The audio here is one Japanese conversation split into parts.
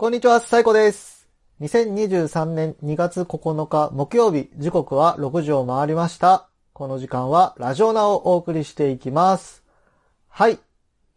こんにちは、サイコです。2023年2月9日木曜日、時刻は6時を回りました。この時間はラジオナをお送りしていきます。はい。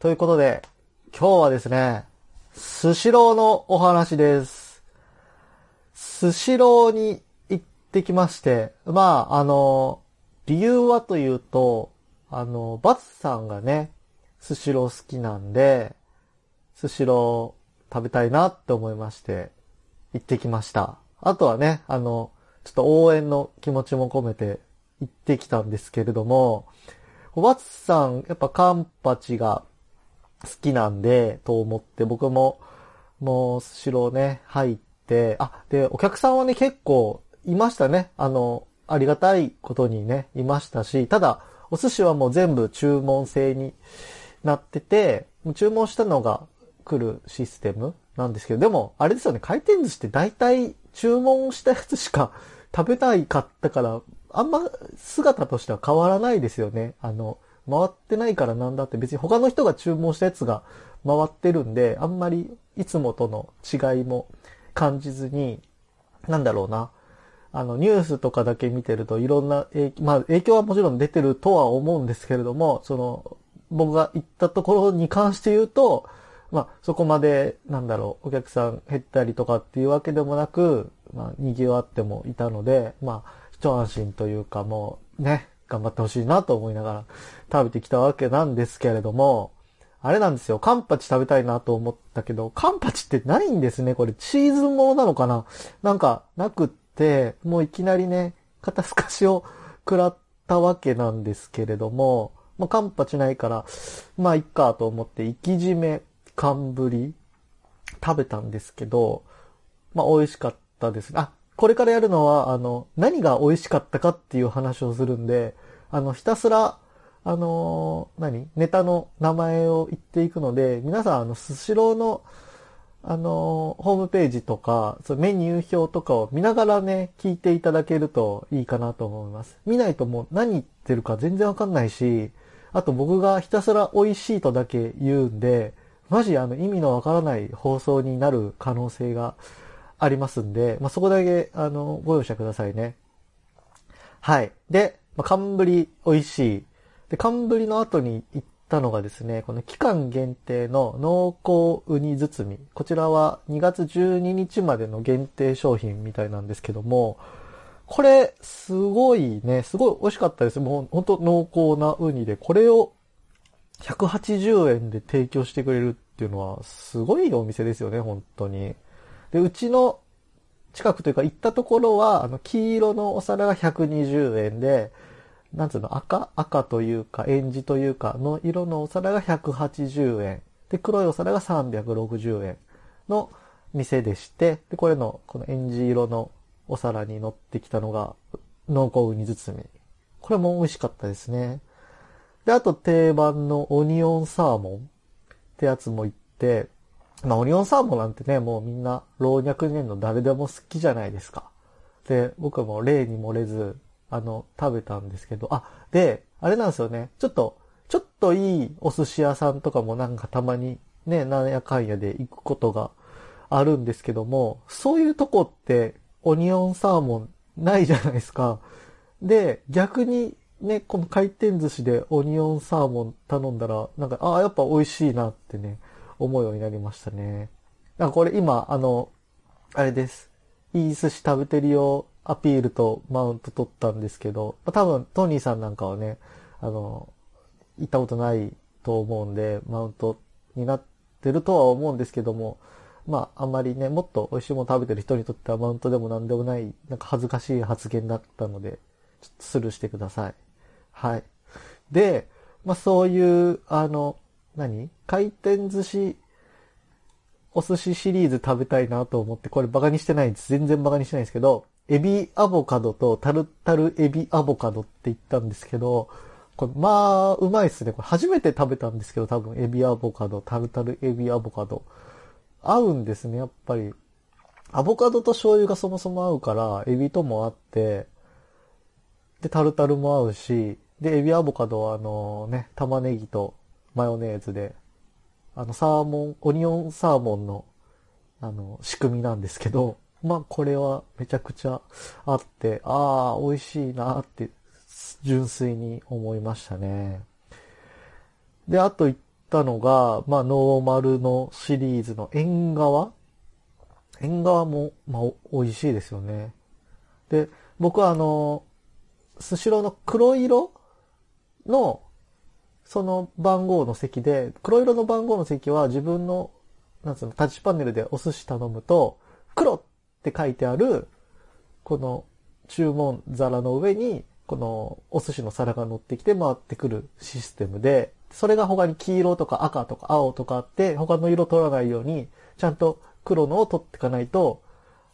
ということで、今日はですね、スシローのお話です。スシローに行ってきまして、まあ、あの、理由はというと、あの、バツさんがね、スシロー好きなんで、スシロー食べたいなって思いまして、行ってきました。あとはね、あの、ちょっと応援の気持ちも込めて行ってきたんですけれども、バツさん、やっぱカンパチが好きなんで、と思って僕も、もうスシローね、入って、あ、で、お客さんはね、結構いましたね。あの、ありがたいことにね、いましたし、ただ、お寿司はもう全部注文制になってて、注文したのが来るシステムなんですけど、でも、あれですよね、回転寿司って大体注文したやつしか食べないかったから、あんま姿としては変わらないですよね。あの、回ってないからなんだって別に他の人が注文したやつが回ってるんで、あんまりいつもとの違いも感じずに、なんだろうな。あの、ニュースとかだけ見てるといろんな影響、まあ影響はもちろん出てるとは思うんですけれども、その、僕が行ったところに関して言うと、まあそこまで、なんだろう、お客さん減ったりとかっていうわけでもなく、まあ賑わってもいたので、まあ一安心というかもうね、頑張ってほしいなと思いながら食べてきたわけなんですけれども、あれなんですよ。カンパチ食べたいなと思ったけど、カンパチってないんですね。これチーズものなのかな？なんかなくって、もういきなりね、肩透かしを食らったわけなんですけれども、まあ、カンパチないから、まあいっかと思って、生き締め、寒ぶり、食べたんですけど、まあ美味しかったですね。あ、これからやるのは、あの、何が美味しかったかっていう話をするんで、あの、ひたすら、あのー何？ネタの名前を言っていくので、皆さん、あの、スシローの、あのーホームページとか、そメニュー表とかを見ながらね、聞いていただけるといいかなと思います。見ないともう何言ってるか全然わかんないし、あと僕がひたすら美味しいとだけ言うんで、マジあの意味のわからない放送になる可能性がありますんで、まあ、そこだけ、あの、ご容赦くださいね。はい。で、まあ、寒ぶり美味しい。で、寒ぶりの後に行ったのがですね、この期間限定の濃厚ウニ包み。こちらは2月12日までの限定商品みたいなんですけども、これ、すごいね、すごい美味しかったです。もう本当濃厚なウニで、これを180円で提供してくれるっていうのは、すごいお店ですよね、本当に。で、うちの近くというか行ったところは、あの、黄色のお皿が120円で、なんつうの、赤？赤というか、エンジというか、の色のお皿が180円。で、黒いお皿が360円の店でして、で、これの、このエンジ色のお皿に乗ってきたのが、濃厚ウニ包み。これも美味しかったですね。で、あと定番のオニオンサーモンってやつも行って、まあ、オニオンサーモンなんてね、もうみんな老若年の誰でも好きじゃないですか。で、僕はもう例に漏れず、あの、食べたんですけど、あ、で、あれなんですよね。ちょっと、ちょっといいお寿司屋さんとかもなんかたまにね、なんやかんやで行くことがあるんですけども、そういうとこってオニオンサーモンないじゃないですか。で、逆にね、この回転寿司でオニオンサーモン頼んだら、なんか、ああ、やっぱ美味しいなってね、思うようになりましたね。なんかこれ今、あの、あれです。いい寿司食べてるよアピールとマウント取ったんですけど、まあ多分トニーさんなんかはね、あの、行ったことないと思うんで、マウントになってるとは思うんですけども、まああんまりね、もっと美味しいもの食べてる人にとってはマウントでもなんでもない、なんか恥ずかしい発言だったので、ちょっとスルーしてください。はい。で、まあそういう、あの、何？回転寿司、お寿司シリーズ食べたいなと思って、これバカにしてないんです。全然バカにしてないんですけど、エビアボカドとタルタルエビアボカドって言ったんですけど、これまあ、うまいっすね。これ初めて食べたんですけど、多分エビアボカド、タルタルエビアボカド。合うんですね、やっぱり。アボカドと醤油がそもそも合うから、エビとも合って、で、タルタルも合うし、で、エビアボカドはあのね、玉ねぎとマヨネーズで、あの、サーモン、オニオンサーモンのあの、仕組みなんですけど、まあ、これはめちゃくちゃあって、ああ、美味しいなって、純粋に思いましたね。で、あと言ったのが、まあ、ノーマルのシリーズの縁側縁側も、まあ、美味しいですよね。で、僕はあの、スシローの黒色の、その番号の席で、黒色の番号の席は自分の、なんつうの、タッチパネルでお寿司頼むと、黒って書いてある、この注文皿の上に、このお寿司の皿が乗ってきて回ってくるシステムで、それが他に黄色とか赤とか青とかあって、他の色取らないように、ちゃんと黒のを取っていかないと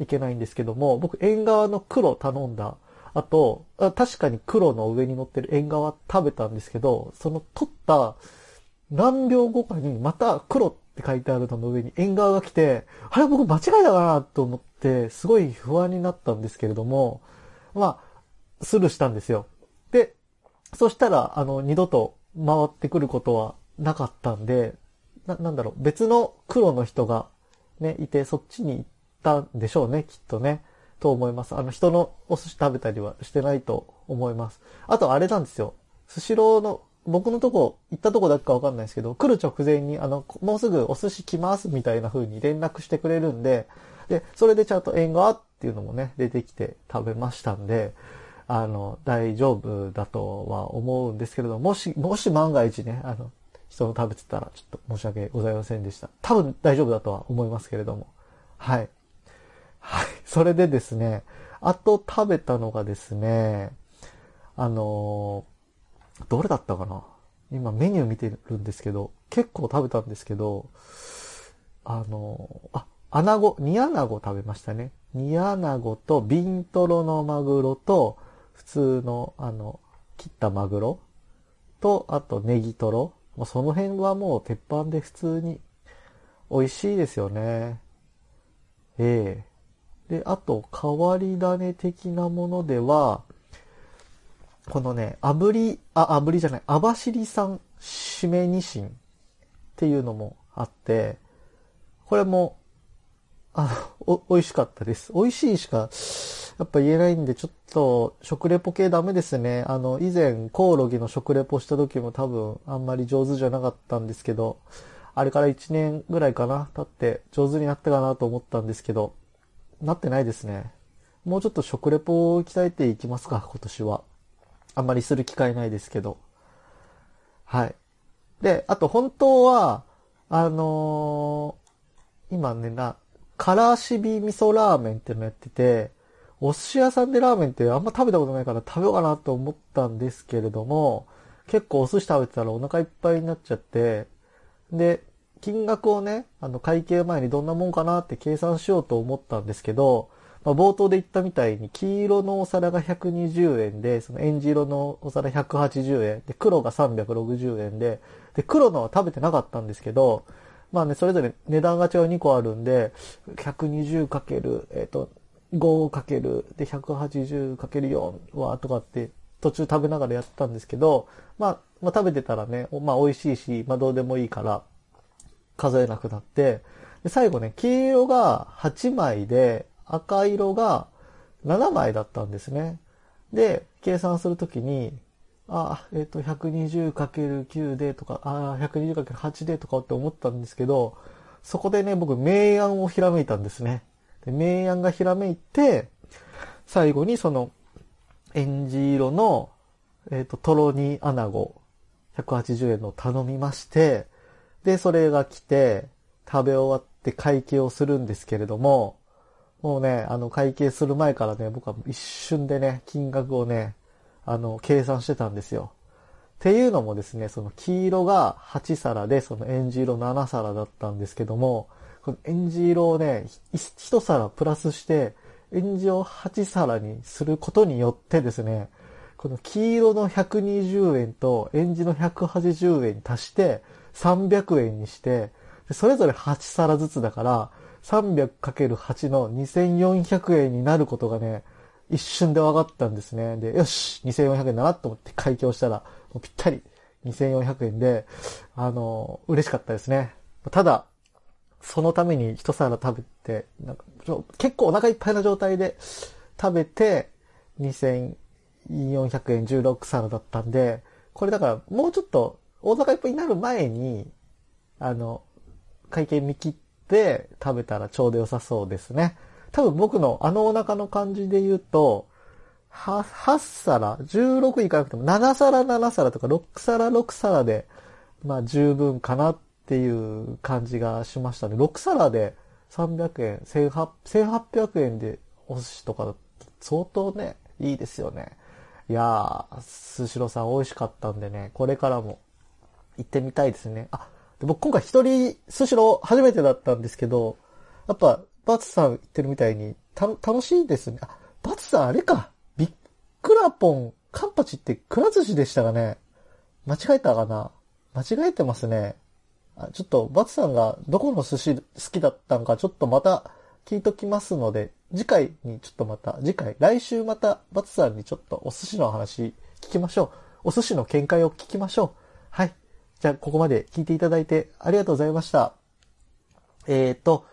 いけないんですけども、僕縁側の黒頼んだあと、確かに黒の上に乗ってる縁側食べたんですけど、その取った何秒後かにまた黒って書いてあるのの上に縁側が来て、あれ僕間違いだなと思って、すごい不安になったんですけれども、まあ、スルーしたんですよ。で、そしたら、あの、二度と回ってくることはなかったんで、な、なんだろう、別の黒の人がね、いて、そっちに行ったんでしょうね、きっとね。と思います。あの、人のお寿司食べたりはしてないと思います。あと、あれなんですよ。スシローの、僕のとこ、行ったとこだけかわかんないですけど、来る直前に、あの、もうすぐお寿司来ますみたいな風に連絡してくれるんで、で、それでちゃんと縁側っていうのもね、出てきて食べましたんで、あの、大丈夫だとは思うんですけれども、し、もし万が一ね、あの、人の食べてたらちょっと申し訳ございませんでした。多分大丈夫だとは思いますけれども。はい。はい。それでですね、あと食べたのがですね、あのー、どれだったかな？今メニュー見てるんですけど、結構食べたんですけど、あのー、あ、アナゴ、煮アナゴ食べましたね。煮アナゴとビントロのマグロと、普通の、あの、切ったマグロと、あとネギトロ。もうその辺はもう鉄板で普通に美味しいですよね。ええで、あと、変わり種的なものでは、このね、炙り、あ、炙りじゃない、網走産しめにしんっていうのもあって、これも、あお、美味しかったです。美味しいしか、やっぱ言えないんで、ちょっと、食レポ系ダメですね。あの、以前、コオロギの食レポした時も多分、あんまり上手じゃなかったんですけど、あれから1年ぐらいかな、経って上手になったかなと思ったんですけど、なってないですね。もうちょっと食レポを鍛えていきますか、今年は。あんまりする機会ないですけど。はい。で、あと本当は、あのー、今ね、な、からしび味噌ラーメンっていうのやってて、お寿司屋さんでラーメンってあんま食べたことないから食べようかなと思ったんですけれども、結構お寿司食べてたらお腹いっぱいになっちゃって、で、金額をね、あの、会計前にどんなもんかなって計算しようと思ったんですけど、まあ、冒頭で言ったみたいに、黄色のお皿が120円で、そのエンジ色のお皿180円、で、黒が360円で、で、黒のは食べてなかったんですけど、まあね、それぞれ値段が違う2個あるんで、120かける、えっ、と、5かける、で、180かける4は、とかって、途中食べながらやってたんですけど、まあ、まあ食べてたらね、まあ美味しいし、まあどうでもいいから、数えなくなって、で最後ね、黄色が8枚で、赤色が7枚だったんですね。で、計算するときに、あ、えっ、ー、と、120×9 でとか、あ、120×8 でとかって思ったんですけど、そこでね、僕、明暗をひらめいたんですね。で明暗がひらめいて、最後にその、エンジ色の、えっ、ー、と、トロニアナゴ、180円の頼みまして、で、それが来て、食べ終わって会計をするんですけれども、もうね、あの、会計する前からね、僕は一瞬でね、金額をね、あの、計算してたんですよ。っていうのもですね、その黄色が8皿で、そのエンジ色7皿だったんですけども、このエンジ色をね、1皿プラスして、エンジを8皿にすることによってですね、この黄色の120円とエンジの180円に足して、300円にして、それぞれ8皿ずつだから、300×8 の2400円になることがね、一瞬で分かったんですね。で、よし !2400 円だなと思って開業したら、もうぴったり2400円で、あの、嬉しかったですね。ただ、そのために一皿食べて、なんか結構お腹いっぱいな状態で食べて、2400円16皿だったんで、これだからもうちょっとお腹いっぱいになる前に、あの、会計見切って食べたらちょうど良さそうですね。多分僕のあのお腹の感じで言うと、8, 8皿、16いかなくても7皿7皿とか6皿6皿で、まあ十分かなっていう感じがしましたね。6皿で300円、1800円でお寿司とか相当ね、いいですよね。いやー、スシローさん美味しかったんでね、これからも行ってみたいですね。あ、で僕今回一人スシロー初めてだったんですけど、やっぱバツさん言ってるみたいにた楽しいですね。あ、バツさんあれか。ビックラポン、カンパチってくら寿司でしたかね間違えたかな間違えてますね。あちょっとバツさんがどこの寿司好きだったんかちょっとまた聞いときますので、次回にちょっとまた、次回、来週またバツさんにちょっとお寿司の話聞きましょう。お寿司の見解を聞きましょう。はい。じゃあ、ここまで聞いていただいてありがとうございました。えっ、ー、と、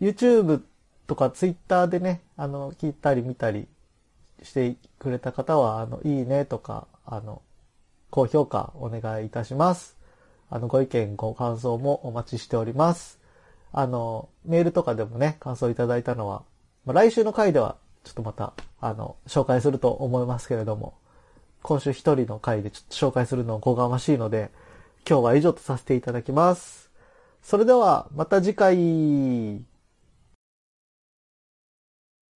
YouTube とか Twitter でね、あの、聞いたり見たりしてくれた方は、あの、いいねとか、あの、高評価お願いいたします。あの、ご意見、ご感想もお待ちしております。あの、メールとかでもね、感想いただいたのは、まあ、来週の回では、ちょっとまた、あの、紹介すると思いますけれども、今週一人の回でちょっと紹介するのをごがましいので、今日は以上とさせていただきます。それでは、また次回。